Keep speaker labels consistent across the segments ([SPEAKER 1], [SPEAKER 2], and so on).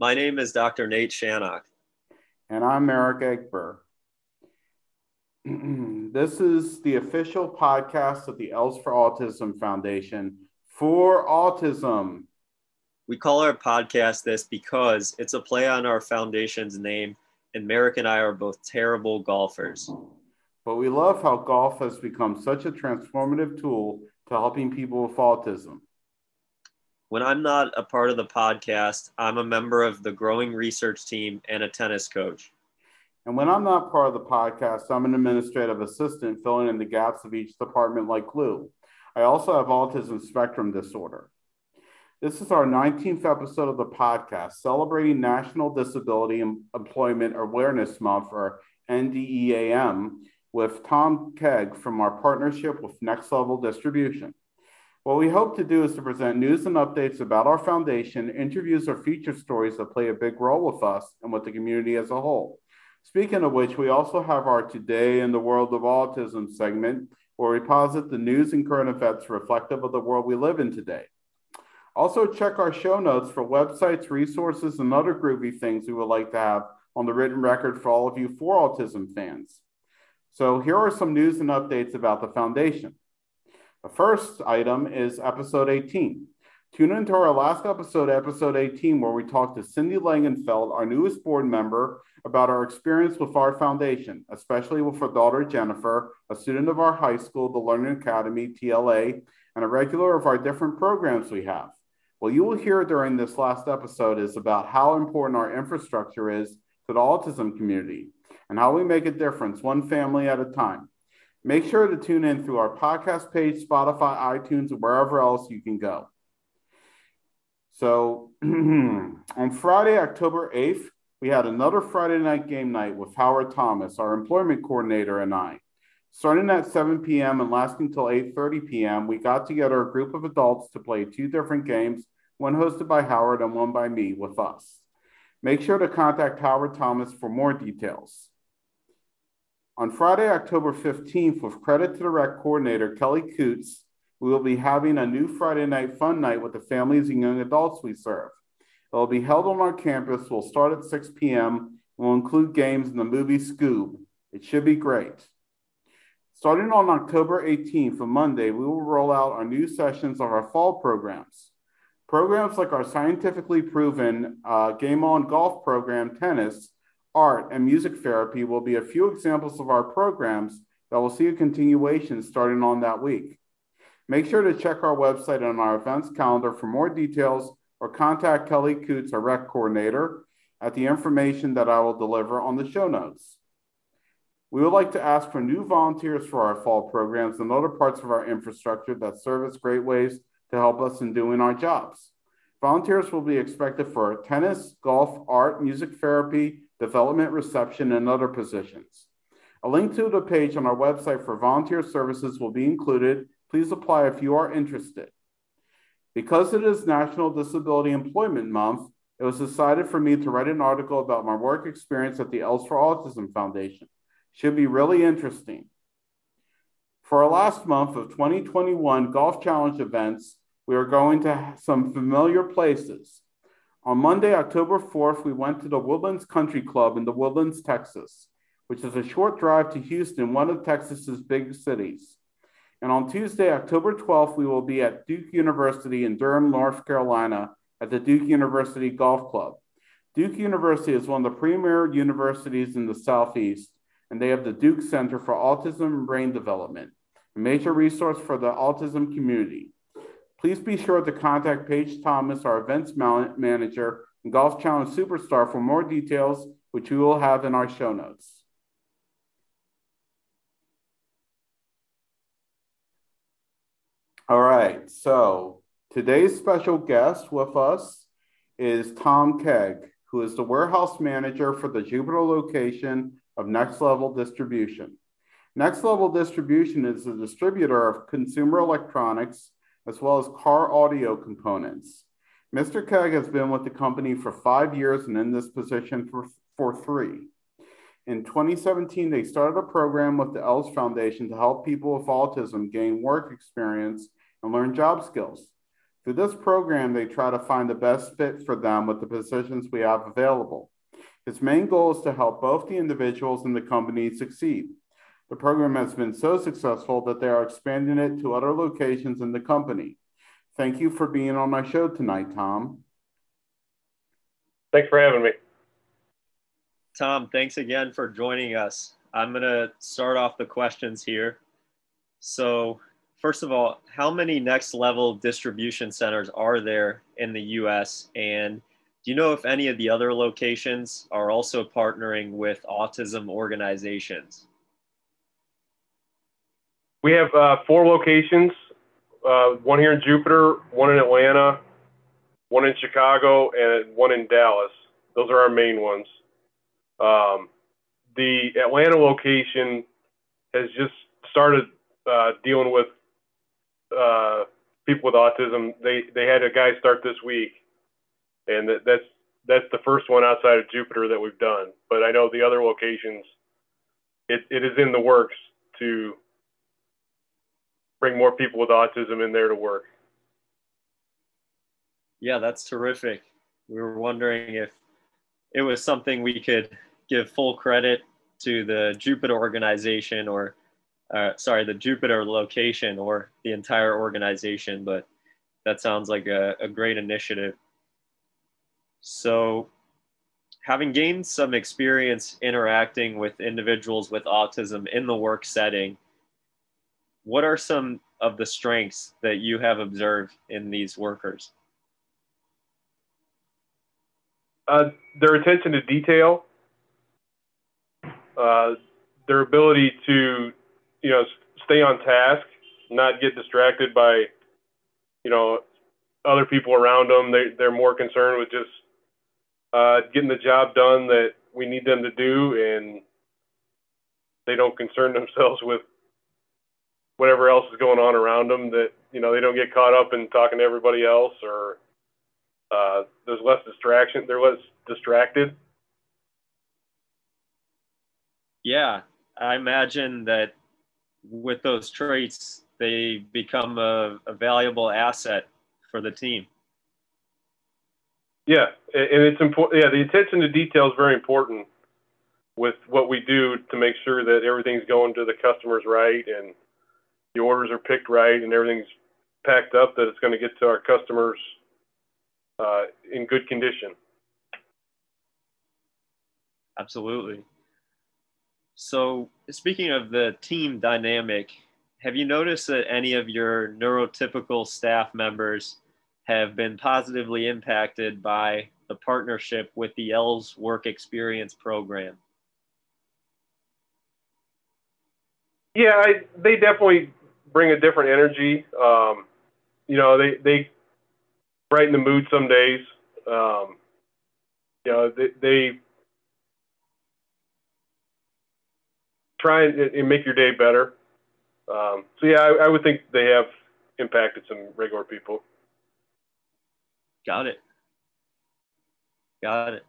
[SPEAKER 1] My name is Dr. Nate Shannock.
[SPEAKER 2] And I'm Merrick Egber. this is the official podcast of the Els for Autism Foundation for autism.
[SPEAKER 1] We call our podcast this because it's a play on our foundation's name, and Merrick and I are both terrible golfers.
[SPEAKER 2] But we love how golf has become such a transformative tool to helping people with autism.
[SPEAKER 1] When I'm not a part of the podcast, I'm a member of the growing research team and a tennis coach.
[SPEAKER 2] And when I'm not part of the podcast, I'm an administrative assistant filling in the gaps of each department like glue. I also have autism spectrum disorder. This is our 19th episode of the podcast celebrating National Disability Employment Awareness Month, or NDEAM, with Tom Keg from our partnership with Next Level Distribution. What we hope to do is to present news and updates about our foundation, interviews or feature stories that play a big role with us and with the community as a whole. Speaking of which, we also have our Today in the World of Autism segment, where we posit the news and current events reflective of the world we live in today. Also, check our show notes for websites, resources, and other groovy things we would like to have on the written record for all of you for autism fans. So, here are some news and updates about the foundation. The first item is episode 18. Tune into our last episode, episode 18, where we talked to Cindy Langenfeld, our newest board member, about our experience with our foundation, especially with her daughter Jennifer, a student of our high school, the Learning Academy, TLA, and a regular of our different programs we have. What you will hear during this last episode is about how important our infrastructure is to the autism community and how we make a difference one family at a time. Make sure to tune in through our podcast page, Spotify, iTunes, wherever else you can go. So on Friday, October 8th, we had another Friday night game night with Howard Thomas, our employment coordinator, and I. Starting at 7 p.m. and lasting until 8:30 p.m., we got together a group of adults to play two different games, one hosted by Howard and one by me with us. Make sure to contact Howard Thomas for more details. On Friday, October 15th, with credit to the rec coordinator, Kelly Coots, we will be having a new Friday night fun night with the families and young adults we serve. It will be held on our campus. We'll start at 6 p.m. We'll include games and the movie Scoob. It should be great. Starting on October 18th, a Monday, we will roll out our new sessions of our fall programs. Programs like our scientifically proven uh, Game On Golf program, tennis, art, and music therapy will be a few examples of our programs that will see a continuation starting on that week. Make sure to check our website and our events calendar for more details or contact Kelly Coots, our rec coordinator, at the information that I will deliver on the show notes. We would like to ask for new volunteers for our fall programs and other parts of our infrastructure that serve as great ways to help us in doing our jobs. Volunteers will be expected for tennis, golf, art, music therapy, development, reception, and other positions. A link to the page on our website for volunteer services will be included. Please apply if you are interested. Because it is National Disability Employment Month, it was decided for me to write an article about my work experience at the Els for Autism Foundation. Should be really interesting. For our last month of 2021 Golf Challenge events, we are going to some familiar places. On Monday, October 4th, we went to the Woodlands Country Club in the Woodlands, Texas, which is a short drive to Houston, one of Texas's big cities. And on Tuesday, October 12th, we will be at Duke University in Durham, North Carolina, at the Duke University Golf Club. Duke University is one of the premier universities in the Southeast, and they have the Duke Center for Autism and Brain Development, a major resource for the autism community. Please be sure to contact Paige Thomas, our events manager and Golf Challenge superstar, for more details, which we will have in our show notes. All right, so today's special guest with us is Tom Keg, who is the warehouse manager for the Jupiter location of Next Level Distribution. Next Level Distribution is a distributor of consumer electronics as well as car audio components. Mr. Keg has been with the company for five years and in this position for, for three. In 2017, they started a program with the Els Foundation to help people with autism gain work experience and learn job skills. Through this program, they try to find the best fit for them with the positions we have available. Its main goal is to help both the individuals and the company succeed. The program has been so successful that they are expanding it to other locations in the company. Thank you for being on my show tonight, Tom.
[SPEAKER 3] Thanks for having me.
[SPEAKER 1] Tom, thanks again for joining us. I'm going to start off the questions here. So, first of all, how many next level distribution centers are there in the US? And do you know if any of the other locations are also partnering with autism organizations?
[SPEAKER 3] We have uh, four locations uh, one here in Jupiter, one in Atlanta, one in Chicago, and one in Dallas. Those are our main ones. Um, the Atlanta location has just started uh, dealing with uh, people with autism. They they had a guy start this week, and that, that's that's the first one outside of Jupiter that we've done. But I know the other locations, it, it is in the works to bring more people with autism in there to work.
[SPEAKER 1] Yeah, that's terrific. We were wondering if it was something we could give full credit to the Jupiter organization or, uh, sorry, the Jupiter location or the entire organization, but that sounds like a, a great initiative. So, having gained some experience interacting with individuals with autism in the work setting, what are some of the strengths that you have observed in these workers?
[SPEAKER 3] Uh, their attention to detail, uh, their ability to, you know, stay on task, not get distracted by, you know, other people around them. They, they're more concerned with just uh, getting the job done that we need them to do, and they don't concern themselves with whatever else is going on around them. That you know they don't get caught up in talking to everybody else, or uh, there's less distraction. They're less distracted.
[SPEAKER 1] Yeah, I imagine that with those traits, they become a, a valuable asset for the team.
[SPEAKER 3] Yeah, and it's important. Yeah, the attention to detail is very important with what we do to make sure that everything's going to the customers right and the orders are picked right and everything's packed up that it's going to get to our customers uh, in good condition.
[SPEAKER 1] Absolutely. So, speaking of the team dynamic, have you noticed that any of your neurotypical staff members have been positively impacted by the partnership with the ELS Work Experience Program?
[SPEAKER 3] Yeah, I, they definitely bring a different energy. Um, you know, they they brighten the mood some days. Um, you know, they, they try and, and, make your day better. Um, so yeah, I, I would think they have impacted some regular people.
[SPEAKER 1] Got it. Got it.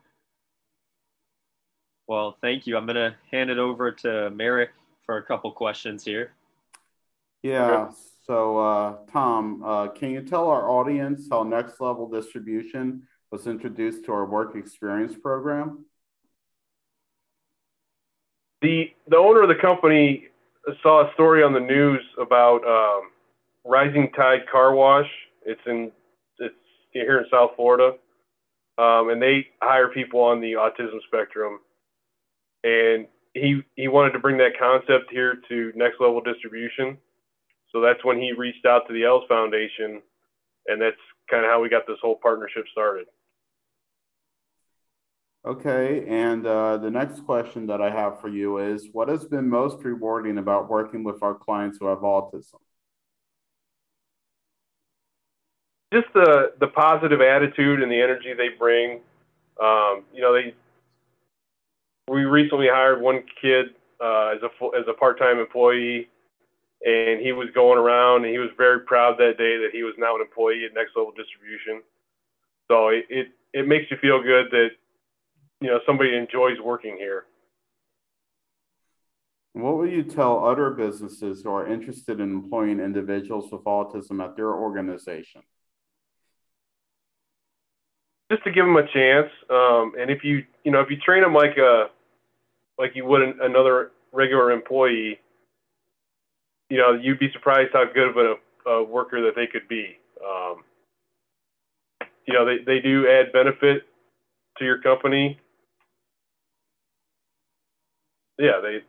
[SPEAKER 1] Well, thank you. I'm going to hand it over to Merrick for a couple questions here.
[SPEAKER 2] Yeah. Okay. So, uh, Tom, uh, can you tell our audience how Next Level Distribution was introduced to our work experience program?
[SPEAKER 3] The the owner of the company saw a story on the news about um, Rising Tide Car Wash. It's in it's here in South Florida, um, and they hire people on the autism spectrum. And he he wanted to bring that concept here to Next Level Distribution so that's when he reached out to the ELS Foundation, and that's kind of how we got this whole partnership started.
[SPEAKER 2] Okay, and uh, the next question that I have for you is what has been most rewarding about working with our clients who have autism?
[SPEAKER 3] Just the, the positive attitude and the energy they bring. Um, you know, they we recently hired one kid uh, as a as a part time employee and he was going around and he was very proud that day that he was now an employee at Next Level Distribution. So it, it, it makes you feel good that you know somebody enjoys working here.
[SPEAKER 2] What will you tell other businesses who are interested in employing individuals with autism at their organization?
[SPEAKER 3] just to give them a chance. Um, and if you you know if you train them like a like you would an, another regular employee, you know you'd be surprised how good of a, a worker that they could be. Um, you know they, they do add benefit to your company. Yeah, they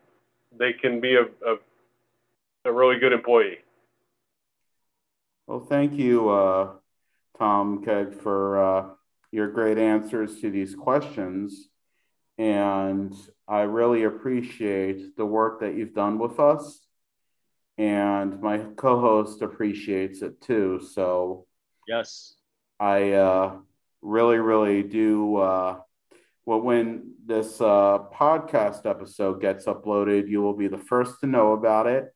[SPEAKER 3] they can be a, a, a really good employee.
[SPEAKER 2] Well, thank you, uh, Tom Keg, for uh, your great answers to these questions. And I really appreciate the work that you've done with us. And my co host appreciates it too. So,
[SPEAKER 1] yes,
[SPEAKER 2] I uh, really, really do. Uh, well, when this uh, podcast episode gets uploaded, you will be the first to know about it.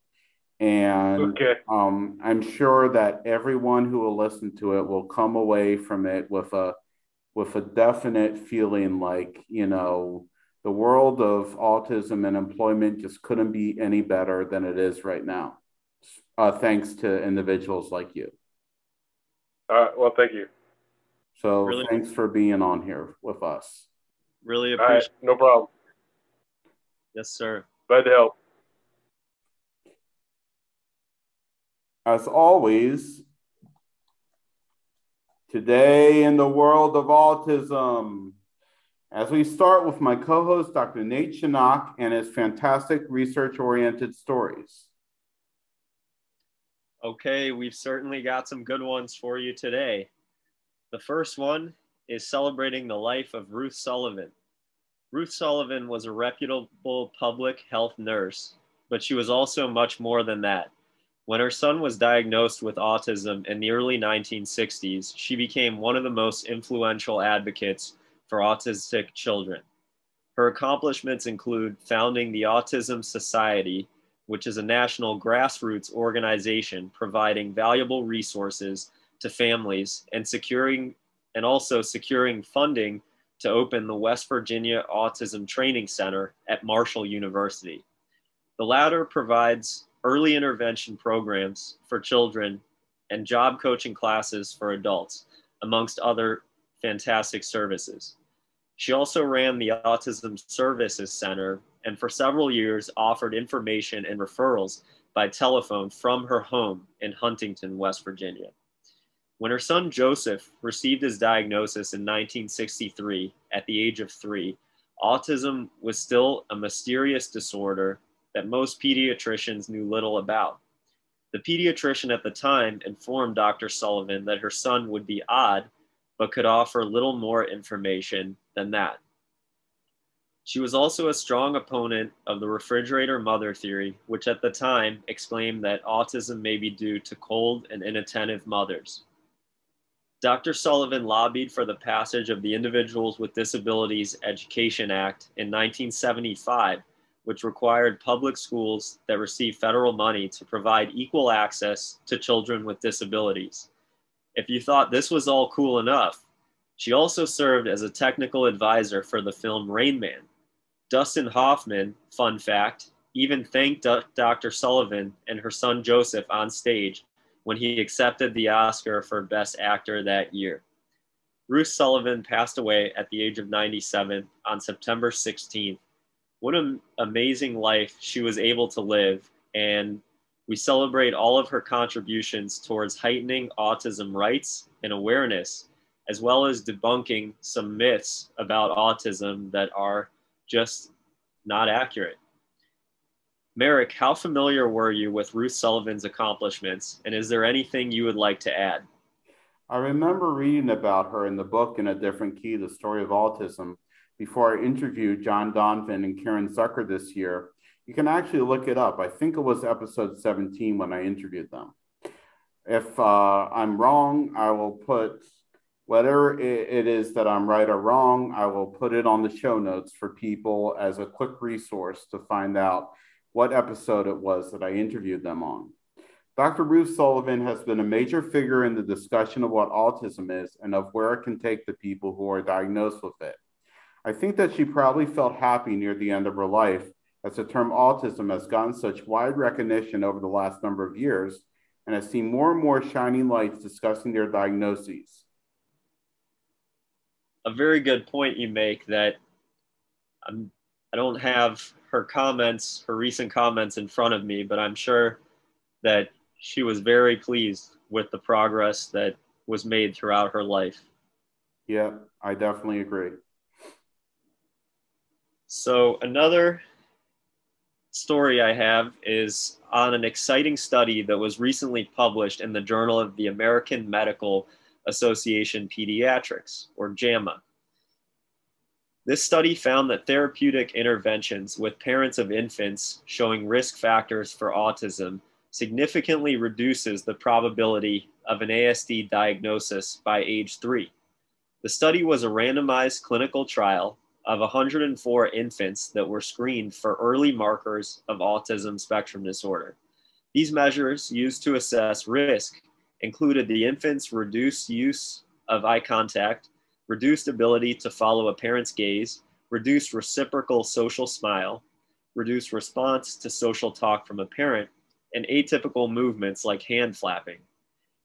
[SPEAKER 2] And
[SPEAKER 3] okay.
[SPEAKER 2] um, I'm sure that everyone who will listen to it will come away from it with a with a definite feeling like, you know, the world of autism and employment just couldn't be any better than it is right now. Uh, thanks to individuals like you.
[SPEAKER 3] Uh, well, thank you.
[SPEAKER 2] So really? thanks for being on here with us.
[SPEAKER 1] Really appreciate right,
[SPEAKER 3] No problem.
[SPEAKER 1] Yes, sir.
[SPEAKER 3] Glad to help.
[SPEAKER 2] As always, today in the world of autism, as we start with my co host, Dr. Nate Shannock, and his fantastic research oriented stories.
[SPEAKER 1] Okay, we've certainly got some good ones for you today. The first one is celebrating the life of Ruth Sullivan. Ruth Sullivan was a reputable public health nurse, but she was also much more than that. When her son was diagnosed with autism in the early 1960s, she became one of the most influential advocates for autistic children. Her accomplishments include founding the Autism Society, which is a national grassroots organization providing valuable resources to families and securing and also securing funding to open the West Virginia Autism Training Center at Marshall University. The latter provides early intervention programs for children and job coaching classes for adults, amongst other fantastic services. She also ran the Autism Services Center and for several years offered information and referrals by telephone from her home in Huntington, West Virginia. When her son Joseph received his diagnosis in 1963 at the age of three, autism was still a mysterious disorder that most pediatricians knew little about. The pediatrician at the time informed Dr. Sullivan that her son would be odd, but could offer little more information than that. She was also a strong opponent of the refrigerator mother theory, which at the time exclaimed that autism may be due to cold and inattentive mothers. Dr. Sullivan lobbied for the passage of the Individuals with Disabilities Education Act in 1975, which required public schools that receive federal money to provide equal access to children with disabilities. If you thought this was all cool enough, she also served as a technical advisor for the film Rain Man. Dustin Hoffman, fun fact, even thanked Dr. Sullivan and her son Joseph on stage when he accepted the Oscar for Best Actor that year. Ruth Sullivan passed away at the age of 97 on September 16th. What an amazing life she was able to live, and we celebrate all of her contributions towards heightening autism rights and awareness, as well as debunking some myths about autism that are just not accurate. Merrick, how familiar were you with Ruth Sullivan's accomplishments, and is there anything you would like to add?
[SPEAKER 2] I remember reading about her in the book In a Different Key, The Story of Autism, before I interviewed John Donvan and Caren Zucker this year. You can actually look it up. I think it was episode 17 when I interviewed them. If uh, I'm wrong, I will put whether it is that I'm right or wrong, I will put it on the show notes for people as a quick resource to find out what episode it was that I interviewed them on. Dr. Ruth Sullivan has been a major figure in the discussion of what autism is and of where it can take the people who are diagnosed with it. I think that she probably felt happy near the end of her life as the term autism has gotten such wide recognition over the last number of years and has seen more and more shining lights discussing their diagnoses.
[SPEAKER 1] a very good point you make that I'm, I don't have her comments, her recent comments in front of me, but I'm sure that she was very pleased with the progress that was made throughout her life.
[SPEAKER 2] Yeah, I definitely agree.
[SPEAKER 1] So, another story I have is on an exciting study that was recently published in the Journal of the American Medical Association Pediatrics, or JAMA. This study found that therapeutic interventions with parents of infants showing risk factors for autism significantly reduces the probability of an ASD diagnosis by age three. The study was a randomized clinical trial of 104 infants that were screened for early markers of autism spectrum disorder. These measures used to assess risk included the infant's reduced use of eye contact, reduced ability to follow a parent's gaze, reduced reciprocal social smile, reduced response to social talk from a parent, and atypical movements like hand flapping.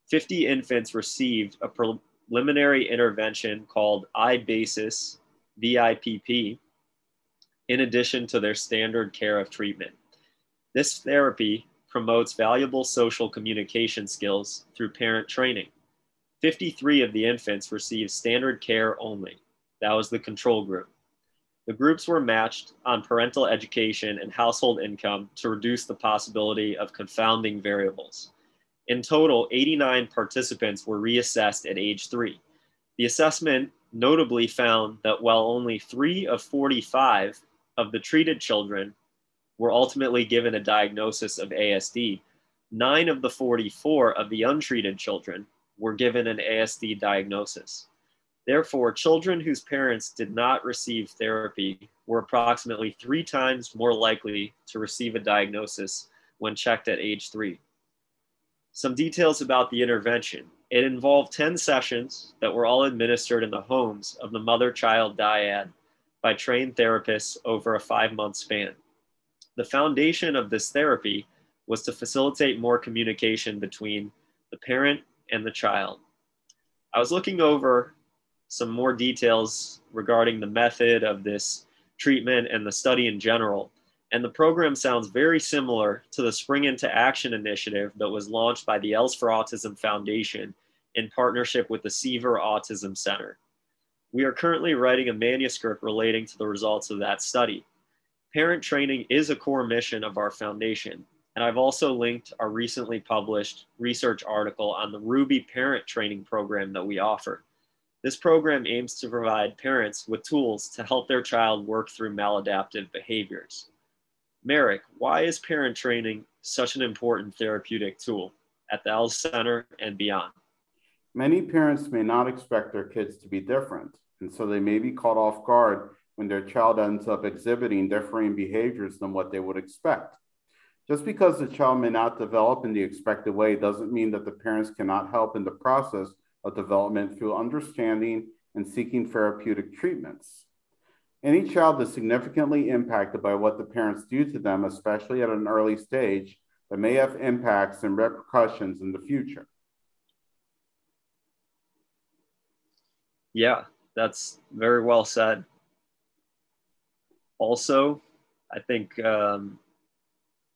[SPEAKER 1] 50 infants received a preliminary intervention called iBasis VIPP, in addition to their standard care of treatment. This therapy promotes valuable social communication skills through parent training. 53 of the infants received standard care only. That was the control group. The groups were matched on parental education and household income to reduce the possibility of confounding variables. In total, 89 participants were reassessed at age three. The assessment notably found that while only three of 45 of the treated children were ultimately given a diagnosis of ASD, nine of the 44 of the untreated children were given an ASD diagnosis. Therefore, children whose parents did not receive therapy were approximately three times more likely to receive a diagnosis when checked at age three. Some details about the intervention. It involved 10 sessions that were all administered in the homes of the mother child dyad by trained therapists over a five month span. The foundation of this therapy was to facilitate more communication between the parent and the child. I was looking over some more details regarding the method of this treatment and the study in general. And the program sounds very similar to the Spring into Action initiative that was launched by the Els for Autism Foundation in partnership with the Seaver Autism Center. We are currently writing a manuscript relating to the results of that study. Parent training is a core mission of our foundation, and I've also linked our recently published research article on the RUBI parent training program that we offer. This program aims to provide parents with tools to help their child work through maladaptive behaviors. Merrick, why is parent training such an important therapeutic tool at the Els Center and beyond?
[SPEAKER 2] Many parents may not expect their kids to be different, and so they may be caught off guard when their child ends up exhibiting differing behaviors than what they would expect. Just because the child may not develop in the expected way doesn't mean that the parents cannot help in the process of development through understanding and seeking therapeutic treatments. Any child is significantly impacted by what the parents do to them, especially at an early stage, that may have impacts and repercussions in the future.
[SPEAKER 1] Yeah, that's very well said. Also, I think um,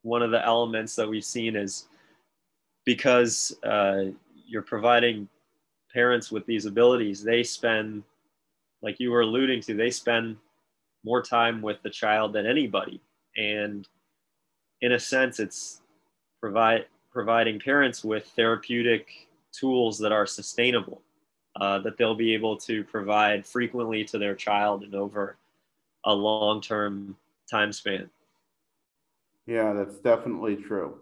[SPEAKER 1] one of the elements that we've seen is because uh, you're providing parents with these abilities, they spend, like you were alluding to, they spend more time with the child than anybody. And in a sense, it's provide providing parents with therapeutic tools that are sustainable, uh, that they'll be able to provide frequently to their child and over a long-term time span.
[SPEAKER 2] Yeah, that's definitely true.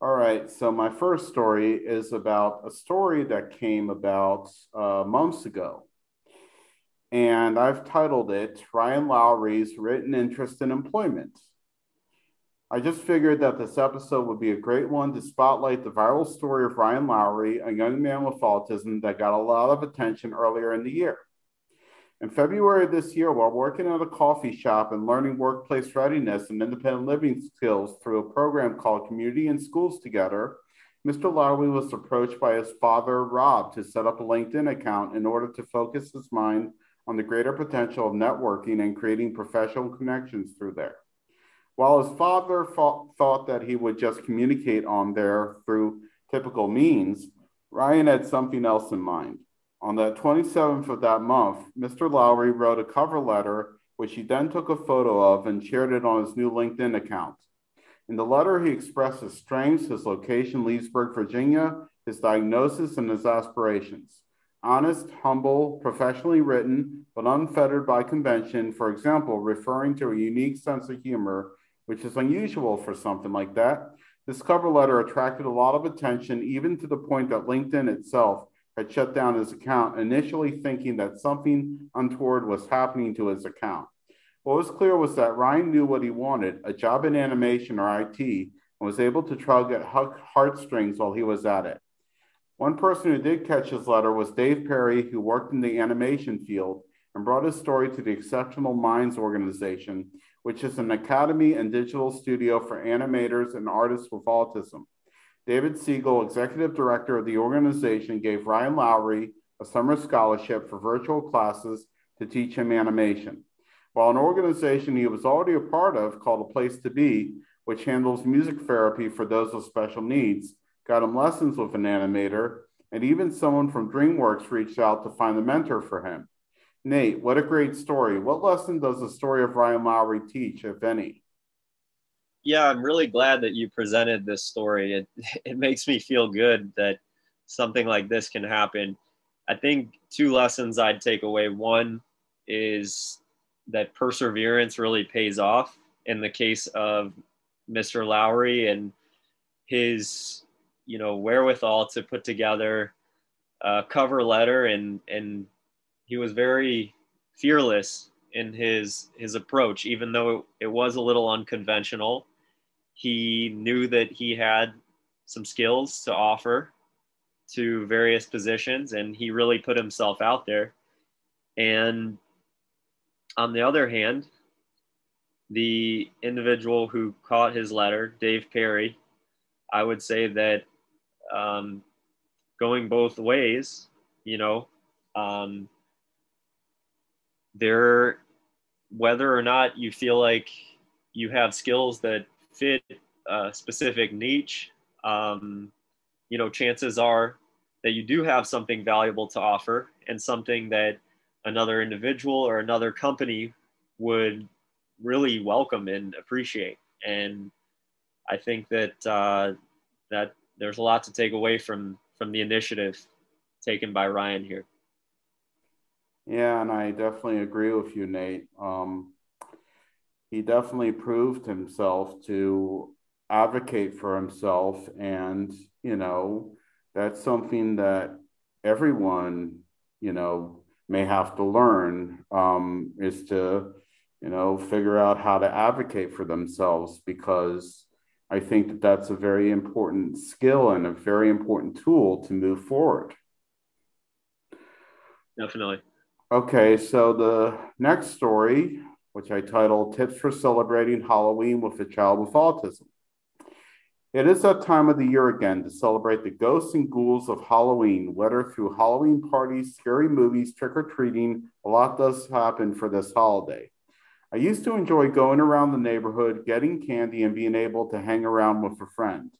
[SPEAKER 2] All right, so my first story is about a story that came about uh, months ago and I've titled it Ryan Lowry's Written Interest in Employment. I just figured that this episode would be a great one to spotlight the viral story of Ryan Lowry, a young man with autism that got a lot of attention earlier in the year. In February of this year, while working at a coffee shop and learning workplace readiness and independent living skills through a program called Community and Schools Together, Mr. Lowry was approached by his father, Rob, to set up a LinkedIn account in order to focus his mind on the greater potential of networking and creating professional connections through there. While his father thought, thought that he would just communicate on there through typical means, Ryan had something else in mind. On the 27th of that month, Mr. Lowry wrote a cover letter, which he then took a photo of and shared it on his new LinkedIn account. In the letter, he expressed his strengths, his location, Leesburg, Virginia, his diagnosis, and his aspirations. Honest, humble, professionally written, but unfettered by convention, for example, referring to a unique sense of humor, which is unusual for something like that. This cover letter attracted a lot of attention, even to the point that LinkedIn itself had shut down his account, initially thinking that something untoward was happening to his account. What was clear was that Ryan knew what he wanted a job in animation or IT and was able to tug at heartstrings while he was at it. One person who did catch his letter was Dave Perry, who worked in the animation field and brought his story to the Exceptional Minds organization, which is an academy and digital studio for animators and artists with autism. David Siegel, executive director of the organization, gave Ryan Lowry a summer scholarship for virtual classes to teach him animation. While an organization he was already a part of called A Place to Be, which handles music therapy for those with special needs, got him lessons with an animator, and even someone from DreamWorks reached out to find a mentor for him. Nate, what a great story. What lesson does the story of Ryan Lowry teach, if any?
[SPEAKER 1] yeah, I'm really glad that you presented this story. It it makes me feel good that something like this can happen. I think two lessons I'd take away. One is that perseverance really pays off in the case of Mr. Lowry and his, you know, wherewithal to put together a cover letter and and he was very fearless in his his approach even though it was a little unconventional he knew that he had some skills to offer to various positions and he really put himself out there. And on the other hand, the individual who caught his letter, Dave Perry, I would say that um, going both ways, you know, um, there, whether or not you feel like you have skills that fit a specific niche, um, you know, chances are that you do have something valuable to offer and something that another individual or another company would really welcome and appreciate. And I think that uh, that there's a lot to take away from from the initiative taken by Ryan here.
[SPEAKER 2] Yeah, and I definitely agree with you, Nate. Um, he definitely proved himself to advocate for himself and you know that's something that everyone you know may have to learn um, is to you know figure out how to advocate for themselves because i think that that's a very important skill and a very important tool to move forward
[SPEAKER 1] definitely
[SPEAKER 2] okay so the next story which I titled Tips for Celebrating Halloween with a Child with Autism. It is that time of the year again to celebrate the ghosts and ghouls of Halloween, whether through Halloween parties, scary movies, trick or treating, a lot does happen for this holiday. I used to enjoy going around the neighborhood, getting candy, and being able to hang around with a friend.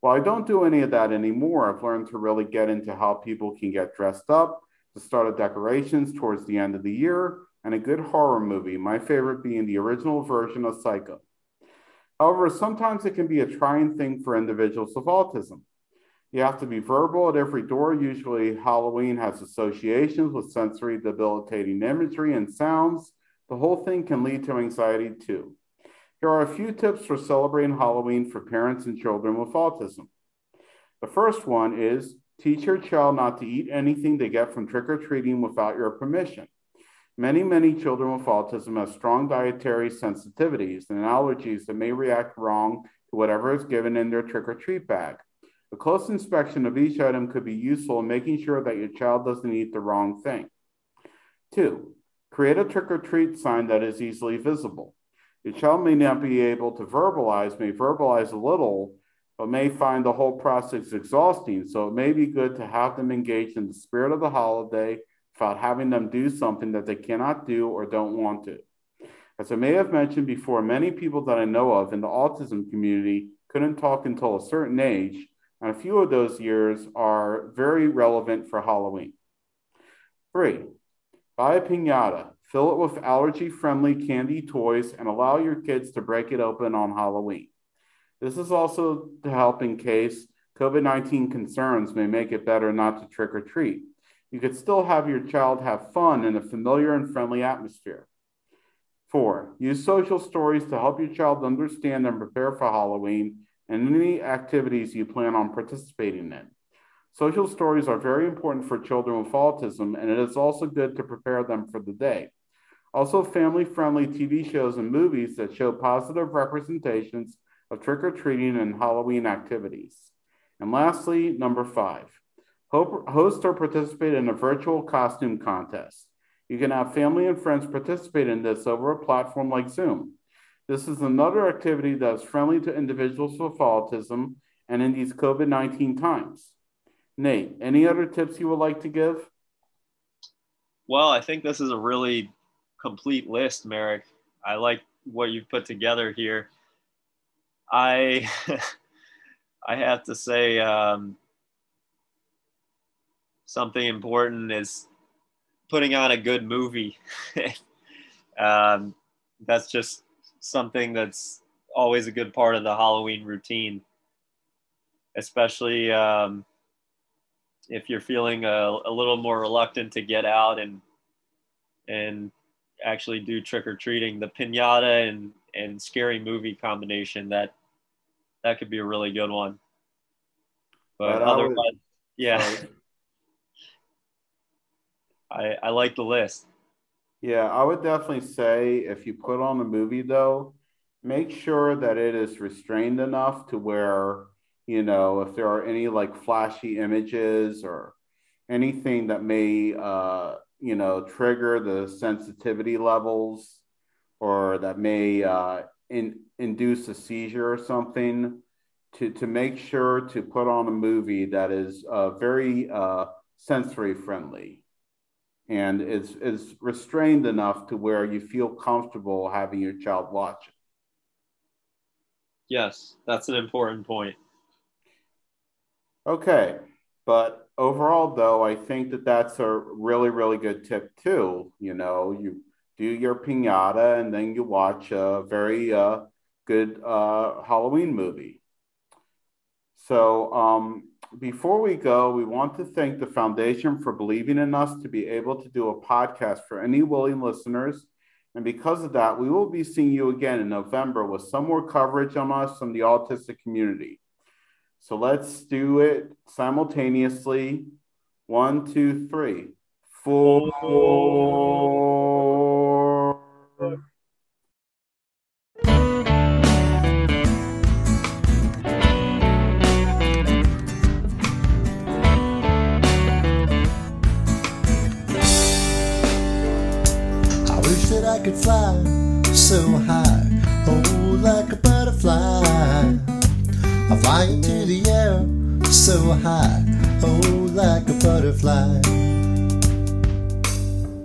[SPEAKER 2] While I don't do any of that anymore, I've learned to really get into how people can get dressed up, the start of decorations towards the end of the year, and a good horror movie, my favorite being the original version of Psycho. However, sometimes it can be a trying thing for individuals with autism. You have to be verbal at every door. Usually, Halloween has associations with sensory debilitating imagery and sounds. The whole thing can lead to anxiety too. Here are a few tips for celebrating Halloween for parents and children with autism. The first one is teach your child not to eat anything they get from trick or treating without your permission. Many, many children with autism have strong dietary sensitivities and allergies that may react wrong to whatever is given in their trick or treat bag. A close inspection of each item could be useful in making sure that your child doesn't eat the wrong thing. Two, create a trick or treat sign that is easily visible. Your child may not be able to verbalize, may verbalize a little, but may find the whole process exhausting. So it may be good to have them engage in the spirit of the holiday without having them do something that they cannot do or don't want to. As I may have mentioned before, many people that I know of in the autism community couldn't talk until a certain age, and a few of those years are very relevant for Halloween. Three, buy a pinata, fill it with allergy friendly candy toys, and allow your kids to break it open on Halloween. This is also to help in case COVID 19 concerns may make it better not to trick or treat. You could still have your child have fun in a familiar and friendly atmosphere. Four, use social stories to help your child understand and prepare for Halloween and any activities you plan on participating in. Social stories are very important for children with autism, and it is also good to prepare them for the day. Also, family friendly TV shows and movies that show positive representations of trick or treating and Halloween activities. And lastly, number five, host or participate in a virtual costume contest. You can have family and friends participate in this over a platform like Zoom. This is another activity that is friendly to individuals with autism and in these COVID 19 times. Nate, any other tips you would like to give?
[SPEAKER 1] Well, I think this is a really complete list, Merrick. I like what you've put together here. I I have to say um, something important is putting on a good movie. um, that's just something that's always a good part of the Halloween routine, especially um, if you're feeling a, a little more reluctant to get out and and actually do trick or treating. The pinata and and scary movie combination that that could be a really good one. But, but otherwise, would, yeah, I I like the list.
[SPEAKER 2] Yeah, I would definitely say if you put on a movie though, make sure that it is restrained enough to where you know if there are any like flashy images or anything that may uh, you know trigger the sensitivity levels or that may uh, in, induce a seizure or something to, to make sure to put on a movie that is uh, very uh, sensory friendly and is, is restrained enough to where you feel comfortable having your child watch it.
[SPEAKER 1] Yes, that's an important point.
[SPEAKER 2] Okay, but overall, though, I think that that's a really, really good tip too. You know, you do your pinata, and then you watch a very uh, good uh, Halloween movie. So, um, before we go, we want to thank the Foundation for believing in us to be able to do a podcast for any willing listeners. And because of that, we will be seeing you again in November with some more coverage on us from the autistic community. So let's do it simultaneously. One, two, three. Four.
[SPEAKER 4] I could fly so high, oh, like a butterfly. I fly into the air so high, oh, like a butterfly.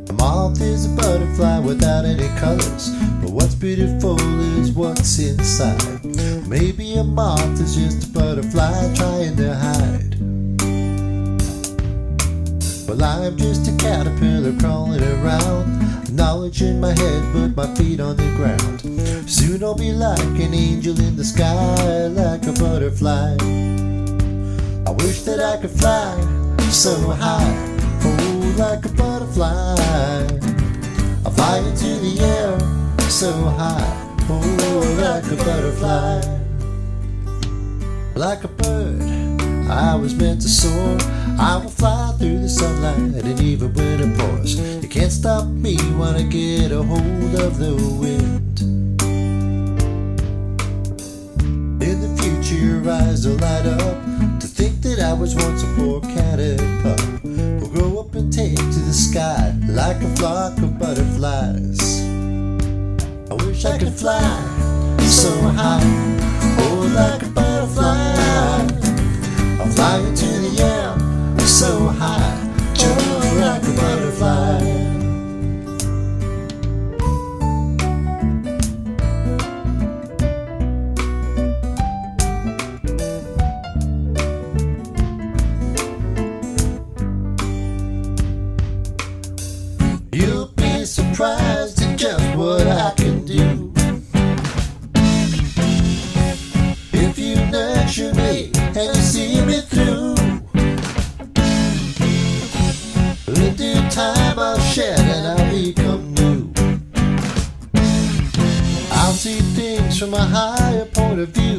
[SPEAKER 4] A moth is a butterfly without any colors, but what's beautiful is what's inside. Maybe a moth is just a butterfly trying to hide. Well, I'm just a caterpillar crawling around Knowledge in my head, but my feet on the ground. Soon I'll be like an angel in the sky, like a butterfly. I wish that I could fly so high, oh, like a butterfly. I fly into the air so high, oh, like a butterfly. Like a bird, I was meant to soar. I will fly through the sunlight, and even when it pours, you can't stop me when I get a hold of the wind. In the future, your eyes will light up to think that I was once a poor caterpillar. Will grow up and take to the sky like a flock of butterflies. I wish I could fly so high, oh, like a butterfly. I'm flying to the air so high, just like a butterfly. have